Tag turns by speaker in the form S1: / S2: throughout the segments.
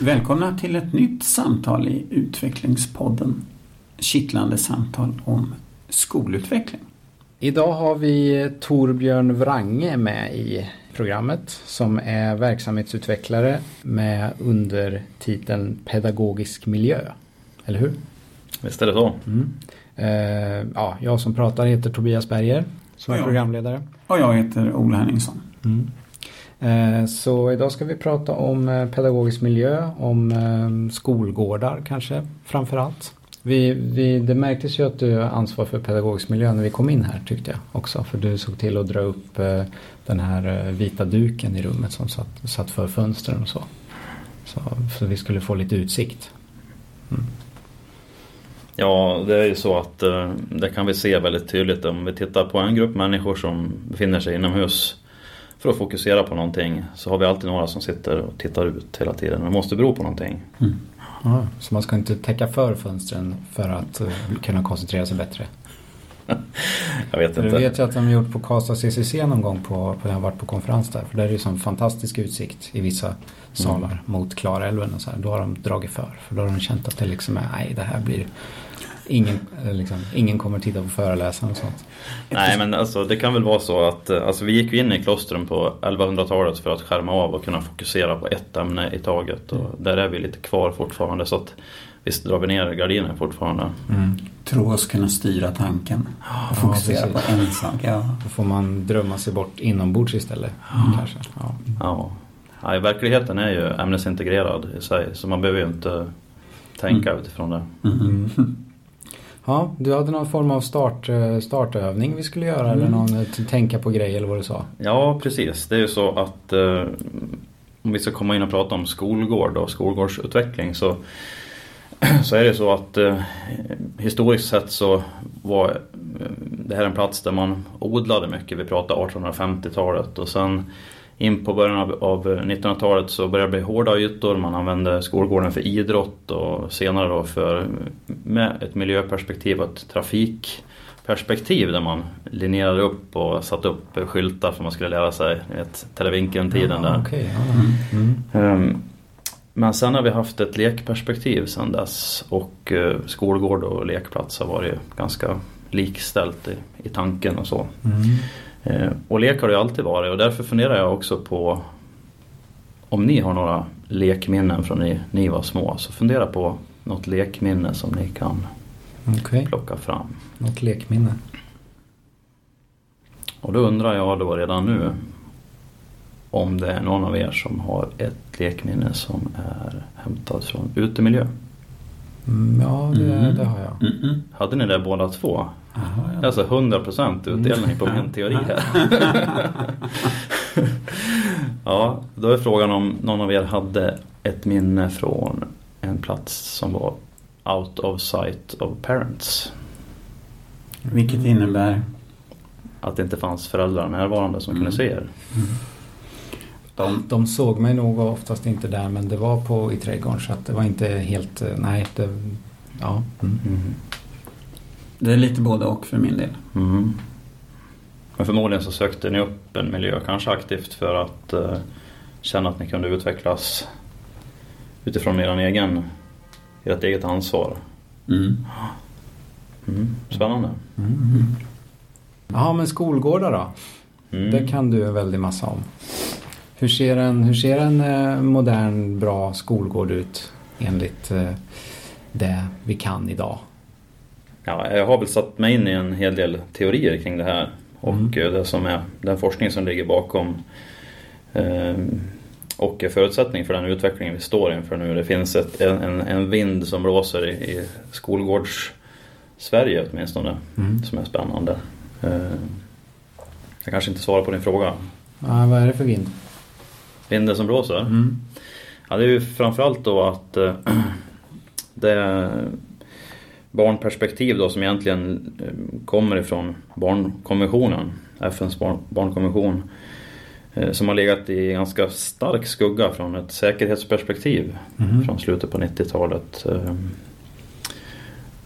S1: Välkomna till ett nytt samtal i Utvecklingspodden. Kittlande samtal om skolutveckling.
S2: Idag har vi Torbjörn Wrange med i programmet som är verksamhetsutvecklare med undertiteln Pedagogisk miljö. Eller hur?
S3: Visst är det så.
S2: Mm. Eh, ja, jag som pratar heter Tobias Berger som är
S1: Ja.
S2: programledare.
S1: Och jag heter Ola Henningsson.
S2: Eh, Eh, så idag ska vi prata om eh, pedagogisk miljö, om ehm, skolgårdar kanske framförallt. Vi, vi, det märktes ju att du har ansvar för pedagogisk miljö när vi kom in här tyckte jag också. För du såg till att dra upp eh, den här vita duken i rummet som satt, satt för fönstren och så. Så, så vi skulle få lite utsikt. Mm.
S3: Ja, det är ju så att det kan vi se väldigt tydligt om vi tittar på en grupp människor som befinner sig inomhus för att fokusera på någonting så har vi alltid några som sitter och tittar ut hela tiden. Det måste bero på någonting.
S2: Ja, så man ska inte täcka för fönstren för att eh, kunna koncentrera sig bättre.
S3: Jag vet inte.
S2: vet jag att de har gjort på Karlstad CCC någon gång på, på jag har varit på konferens där. För där är det ju sån fantastisk utsikt i vissa salar mot Klarälven och så här. Då har de dragit för. För då har de känt att det liksom är, nej det här blir Ingen, eh, liksom, ingen kommer titta på föreläsaren och sånt.
S3: Nej men alltså det kan väl vara så att eh, alltså, vi gick ju in i klostren på 1100-talet för att skärma av och kunna fokusera på ett ämne i taget. Och där är vi lite kvar fortfarande så att visst drar vi ner gardinen fortfarande.
S1: Tro oss kunna styra tanken och fokusera
S2: precis.
S1: på en sak. Ja.
S2: Då får man drömma sig bort inombords istället. Kanske. Ja.
S3: Ja. ja, i verkligheten är ju ämnesintegrerad i sig så man behöver ju inte tänka utifrån det.
S2: Ja, du hade någon form av start, eh, startövning vi skulle göra eller någon eh, tänka på grej eller vad du sa.
S3: Ja, precis. Det är ju så att eh, om vi ska komma in och prata om skolgård och skolgårdsutveckling så, så är det så att eh, historiskt sett så var eh, det här en plats där man odlade mycket. Vi pratar 1850-talet och sen in på början av, av 1900-talet så började det bli hårda ytor. Man använde skolgården för idrott och senare då för med ett miljöperspektiv och ett trafikperspektiv där man linjerade upp och satte upp skyltar för man skulle lära sig ett televinkeln-tiden där.
S2: Ja, okej, ja. Mm.
S3: Ehm, Men sen har vi haft ett lekperspektiv sen dess och eh, skolgård och lekplats har varit ganska likställt i, i tanken och så.
S2: Mm.
S3: Eh, Och lek har det alltid varit och därför funderar jag också på om ni har några lekminnen från när ni var små så fundera på något lekminne som ni kan
S2: Okej,
S3: plocka fram.
S2: något lekminne.
S3: Och då undrar jag då redan nu om det är någon av er som har ett lekminne som är hämtat från utemiljö.
S2: Mm, ja, det,
S1: Mm.
S2: det har jag.
S1: Mm-mm.
S3: Hade ni det båda två?
S1: Jaha, ja.
S3: Alltså 100% utdelning på min teori här. ja, då är frågan om någon av er hade ett minne från en plats som var out of sight of parents.
S1: Vilket innebär
S3: Att det inte fanns föräldrar närvarande som kunde se er.
S1: de,
S2: De såg mig nog oftast inte där men det var på i trädgården så att det var inte helt, eh, nej det, ja. Mm.
S1: Det är lite både och för min del.
S3: Mm. Men förmodligen så sökte ni upp en miljö, kanske aktivt för att eh, känna att ni kunde utvecklas utifrån er egen, ert eget ansvar.
S1: Mm.
S3: Mm. Spännande.
S2: Mm. Jaha men skolgårdar då?
S3: Mm.
S2: Det kan du en väldig massa om. Hur ser en, hur ser en eh, modern bra skolgård ut enligt eh, det vi kan idag?
S3: Ja, jag har väl satt mig in i en hel del teorier kring det här och
S2: Mm.
S3: eh, det som är den forskning som ligger bakom eh, och är förutsättning för den utveckling vi står inför nu. Det finns ett, en, en, vind som blåser i, i skolgårds Sverige åtminstone
S2: Mm.
S3: som är spännande. Eh, jag kanske inte svarar på din fråga.
S2: Ja, vad är det för vind?
S3: Vinden som blåser?
S2: Mm.
S3: Ja, det är ju framförallt då att eh, det barnperspektiv då som egentligen eh, kommer ifrån barnkonventionen, FNs barn, barnkonvention, eh, som har legat i ganska stark skugga från ett säkerhetsperspektiv
S2: Mhm.
S3: från slutet på 90-talet. Eh,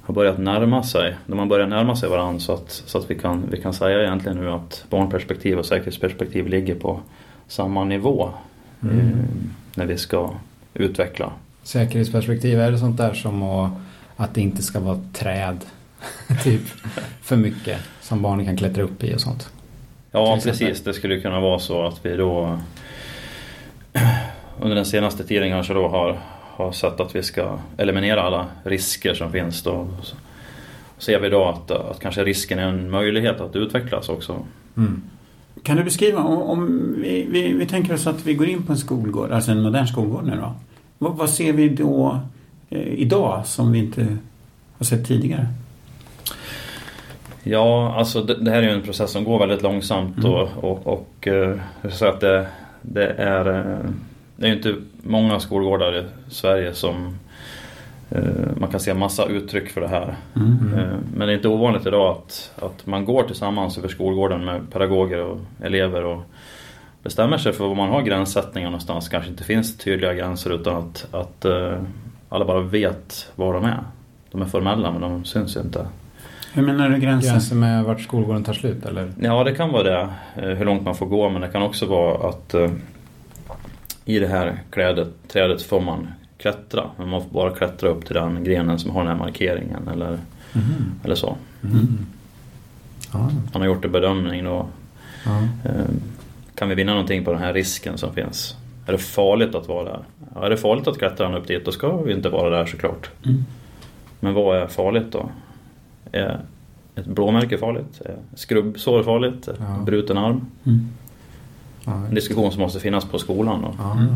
S3: har börjat närma sig, när man börjar närma sig varandra så att, så att vi, kan, vi kan säga egentligen nu att barnperspektiv och säkerhetsperspektiv ligger på samma nivå
S2: Mm.
S3: när vi ska utveckla.
S2: Säkerhetsperspektiv, är det sånt där som att, att det inte ska vara träd typ för mycket som barnen kan klättra upp i och sånt?
S3: Ja precis, det skulle kunna vara så att vi då under den senaste tiden kanske då har, har sett att vi ska eliminera alla risker som finns då. Så ser vi då att, att kanske risken är en möjlighet att utvecklas också.
S1: Mm. Kan du beskriva, om, om vi, vi, vi, tänker oss att vi går in på en skolgård, alltså en modern skolgård nu då. Vad, vad ser vi då idag som vi inte har sett tidigare?
S3: Ja, alltså det, det, här är ju en process som går väldigt långsamt mm. och, och, och eh, så att det, det är eh, det är ju inte många skolgårdar i Sverige som eh, man kan se massa uttryck för det här. Mm. Men det är inte ovanligt idag att, att man går tillsammans över skolgården med pedagoger och elever och bestämmer sig för var man har gränssättningar någonstans. Kanske inte finns tydliga gränser utan att, att alla bara vet var de är. De är formella men de syns inte.
S1: Hur menar du gränser?
S2: Gränser med vart skolgården tar slut eller?
S3: Ja det kan vara det. Hur långt man får gå men det kan också vara att i det här klädet, trädet får man klättra. Men man får bara klättra upp till den grenen som har den här markeringen eller, mm. eller så. Mm. Ja. Man har gjort en bedömning då. Ja. Ehm, kan vi vinna någonting på den här risken som finns? Är det farligt att vara där? Ja, är det farligt att klättra upp dit då ska vi inte vara där såklart. Mm. Men vad är farligt då? Är ett blåmärke farligt? Är skrubbsår farligt? Ja. Bruten arm? Mm. En diskussion som måste finnas på skolan. Då. Mm.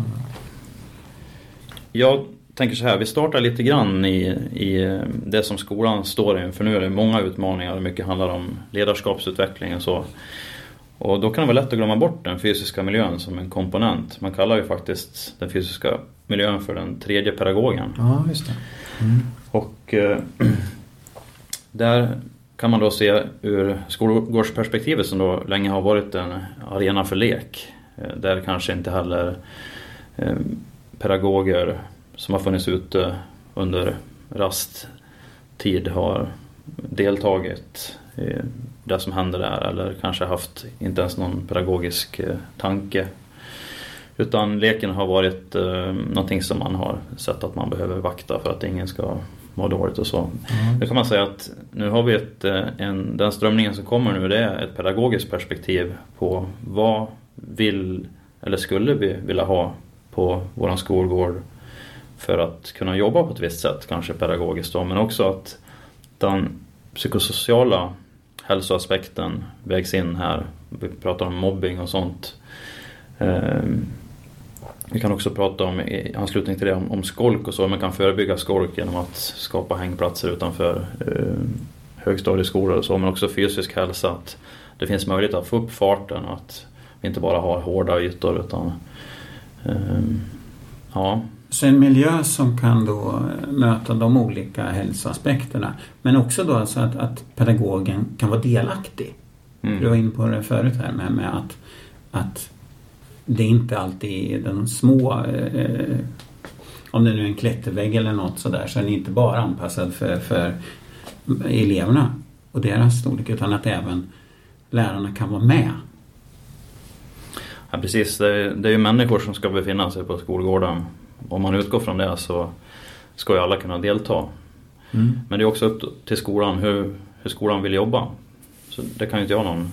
S3: Jag tänker så här, vi startar lite grann i, i det som skolan står inför nu. är Det många utmaningar, mycket handlar om ledarskapsutveckling och så. Och då kan det vara lätt att glömma bort den fysiska miljön som en komponent. Man kallar ju faktiskt den fysiska miljön för den tredje pedagogen.
S2: Ja, just det. Mm.
S3: Och eh, där kan man då se ur skolgårdsperspektivet som då länge har varit en arena för lek. Eh, där kanske inte heller eh, pedagoger som har funnits ute under rasttid har deltagit i det som händer där eller kanske haft inte ens någon pedagogisk eh, tanke. Utan leken har varit någonting som man har sett att man behöver vakta för att ingen ska mår dåligt och så. Mm. Då kan man säga att nu har vi ett, eh, en, den strömningen som kommer nu det är ett pedagogiskt perspektiv på vad vill eller skulle vi vilja ha på våran skolgård för att kunna jobba på ett visst sätt, kanske pedagogiskt då, men också att den psykosociala hälsoaspekten vägs in här. Vi pratar om mobbing och sånt. Ehm, vi kan också prata om i anslutning till det om, om skolk och så. Man kan förebygga skolk genom att skapa hängplatser utanför eh, högstadieskolor och så. Men också fysisk hälsa. Att det finns möjlighet att få upp farten. Att vi inte bara har hårda ytor utan eh, ja.
S1: Så en miljö som kan då möta de olika hälsoaspekterna. Men också då alltså att, att pedagogen kan vara delaktig. Mm. Du var inne på det förut här med, med att, att det är inte alltid de små eh, om det nu är en klättervägg eller något sådär så är den inte bara anpassad för, för eleverna och deras storlek utan att även lärarna kan vara med.
S3: Ja precis, det är, det är ju människor som ska befinna sig på skolgården. Om man utgår från det så ska ju alla kunna delta. Mm. Men det är också upp till skolan hur, hur skolan vill jobba. Så det kan ju inte jag någon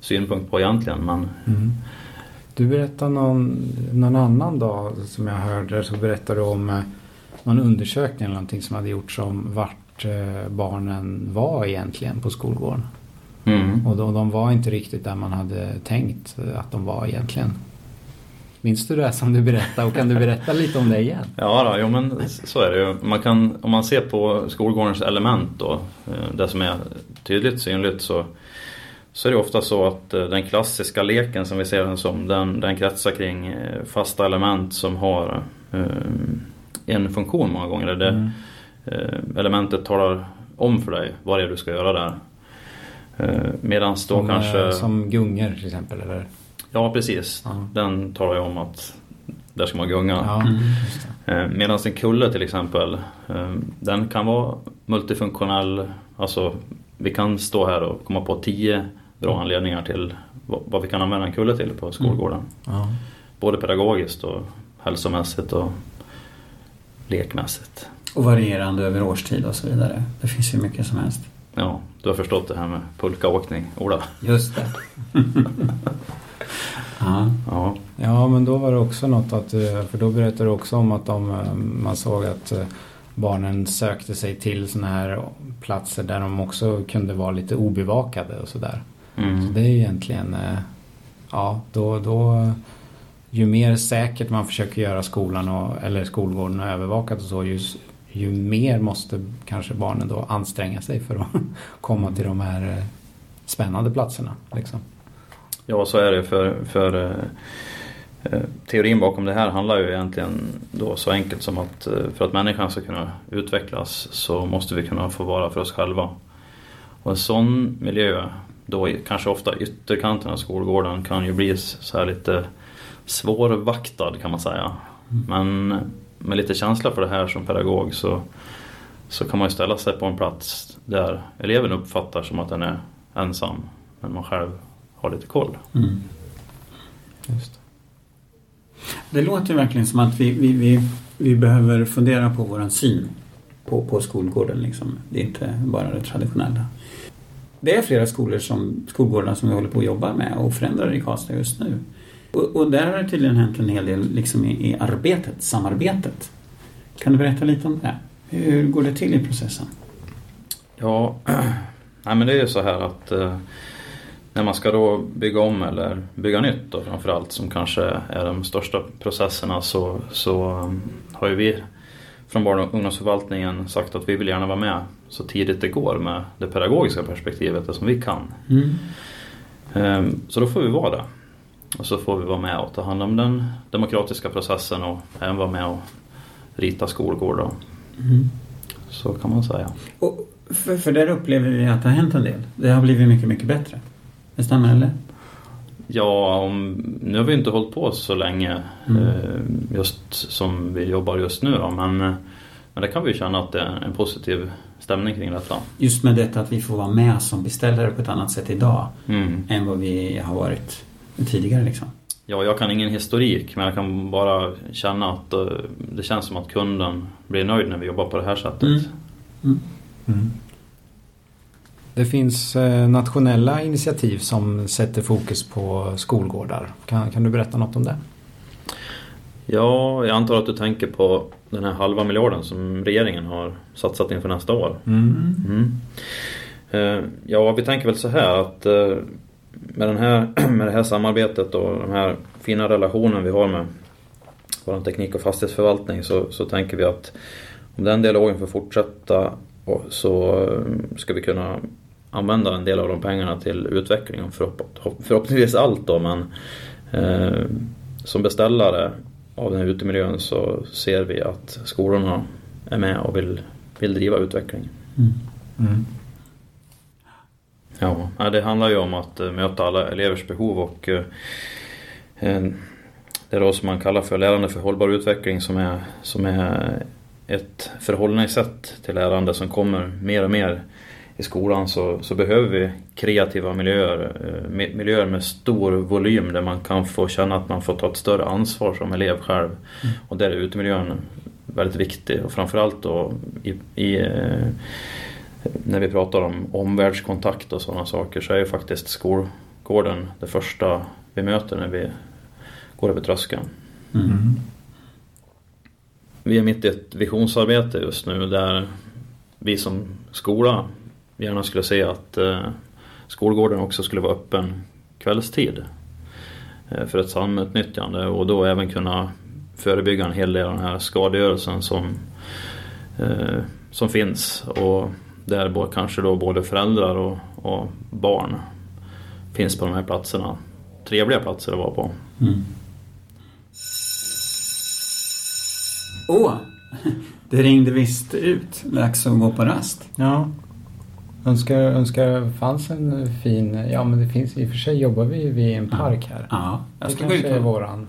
S3: synpunkt på egentligen men mm.
S2: Du berättade någon, någon annan dag som jag hörde så berättade du om eh, någon undersökning eller någonting som hade gjorts om vart eh, barnen var egentligen på skolgården. Mm. Och då, de var inte riktigt där man hade tänkt att de var egentligen. Minns du det som du berättade och kan du berätta lite om det igen?
S3: Ja, då, jo, men så är det ju. Man kan, om man ser på skolgårdens element då, eh, det som är tydligt synligt så så är det ofta så att eh, den klassiska leken som vi ser den som, den, den kretsar kring eh, fasta element som har en funktion många gånger. Det mm. elementet talar om för dig vad det är du ska göra där. Medan då
S2: som,
S3: kanske...
S2: Som gungor till exempel eller?
S3: Ja precis, ja. den talar ju om att där ska man gunga.
S2: Ja,
S3: mm. Medan en kulle till exempel, den kan vara multifunktionell. Alltså vi kan stå här och komma på tio bra anledningar till vad vi kan använda en kulle till på skolgården. Mm. Ja. Både pedagogiskt och hälsomässigt och lekmässigt.
S1: Och varierande över årstid och så vidare. Det finns ju mycket som helst.
S3: Ja, du har förstått det här med pulkaåkning, Ola?
S1: Just det. ja.
S3: Ja.
S2: Ja, men då var det också något att, eh, för då berättade du också om att de, eh, man såg att eh, barnen sökte sig till sådana här platser där de också kunde vara lite obevakade och sådär. Så
S3: Mm.
S2: det är ju egentligen, ja, då, då ju mer säkert man försöker göra skolan och, eller skolgården övervakat och så, ju, ju mer måste kanske barnen då anstränga sig för att komma till de här eh, spännande platserna. Liksom.
S3: Ja, så är det för, för eh, eh, teorin bakom det här handlar ju egentligen då så enkelt som att för att människan ska kunna utvecklas så måste vi kunna få vara för oss själva. Och en sån miljö, då kanske ofta ytterkanten av skolgården, kan ju bli så här lite svårvaktad kan man säga. Men med lite känsla för det här som pedagog så, så kan man ju ställa sig på en plats där eleven uppfattar som att den är ensam men man själv har lite koll.
S1: Mm.
S2: Just.
S1: Det låter verkligen som att vi, vi, vi, vi behöver fundera på våran syn på, på skolgården. Liksom. Det är inte bara det traditionella. Det är flera skolor som, skolgårdar som vi håller på att jobba med och förändrar i Karlstad just nu. Och, och där har det tydligen hänt en hel del liksom i, i arbetet, samarbetet. Kan du berätta lite om det? Hur går det till i processen?
S3: Ja, nej men det är ju så här att eh, när man ska då bygga om eller bygga nytt då framförallt som kanske är de största processerna så, så um, har ju vi från barn och ungdomsförvaltningen sagt att vi vill gärna vara med så tidigt det går med det pedagogiska perspektivet, det som vi kan.
S1: Mm.
S3: Ehm, Så då får vi vara det. Och så får vi vara med och ta hand om den demokratiska processen och även vara med och rita skolgårdar.
S1: Mm.
S3: Så kan man säga.
S1: Och för, för där upplever vi att det har hänt en del. Det har blivit mycket, mycket bättre. Det stämmer eller?
S3: Ja, om, nu har vi inte hållit på så länge
S1: Mm.
S3: eh, just som vi jobbar just nu då, men, eh, men det kan vi känna att det är en positiv stämning kring detta.
S1: Just med detta att vi får vara med som beställare på ett annat sätt idag
S3: Mm.
S1: än vad vi har varit tidigare liksom.
S3: Ja, jag kan ingen historik men jag kan bara känna att eh, det känns som att kunden blir nöjd när vi jobbar på det här sättet.
S1: Mm. Mm.
S2: Mm. Det finns eh, nationella initiativ som sätter fokus på skolgårdar. Kan, kan du berätta något om det?
S3: Ja, jag antar att du tänker på den här halva miljarden som regeringen har satsat inför nästa år. Mm. Eh, Ja, vi tänker väl så här att med, den här, med det här samarbetet och den här fina relationen vi har med vår teknik och fastighetsförvaltning så, så tänker vi att om den dialogen får fortsätta så eh, ska vi kunna använda en del av de pengarna till utveckling och förhopp- förhoppningsvis allt då men eh, som beställare av den här utemiljön så ser vi att skolorna är med och vill, vill driva utveckling.
S1: Mm.
S2: Mm.
S3: Ja, det handlar ju om att eh, möta alla elevers behov och eh, det är då som man kallar för lärande för hållbar utveckling som är, som är ett förhållningssätt till lärande som kommer mer och mer i skolan så, så behöver vi kreativa miljöer, eh, mi- miljöer med stor volym där man kan få känna att man får ta ett större ansvar som elev själv. Och där är utemiljön väldigt viktig och framförallt då i, i när vi pratar om omvärldskontakt och sådana saker så är ju faktiskt skolgården det första vi möter när vi går över tröskeln.
S1: Mm.
S3: Vi är mitt i ett visionsarbete just nu där vi som skola gärna skulle se att eh, skolgården också skulle vara öppen kvällstid eh, för ett samutnyttjande och då även kunna förebygga en hel del av den här skadegörelsen som, eh, som finns och där kanske då både föräldrar och, och barn finns på de här platserna. Trevliga platser att vara på.
S1: Mm. Åh! Det ringde visst ut. Dags att gå på rast.
S2: Ja. Önskar, önskar fanns en fin, ja men det finns i och för sig jobbar vi vid en park här.
S1: Ja, jag
S2: Det
S1: ska, gå ut
S2: kanske är
S1: och,
S2: våran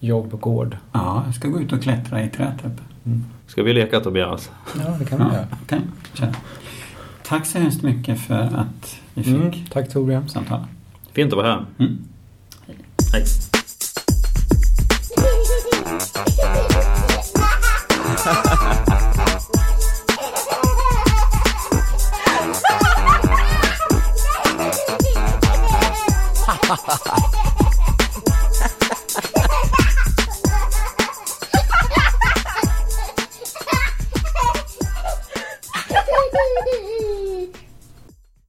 S2: jobbgård.
S1: ja, jag ska gå ut och klättra i träet uppe.
S3: Ska vi leka Tobias?
S2: Ja, det kan vi göra.
S1: Okay. Tack så hemskt mycket för att vi fick
S2: mm, Tack Torbjörn.
S1: samtala.
S3: Fint att vara här.
S1: Mm. Hej.
S3: Hej.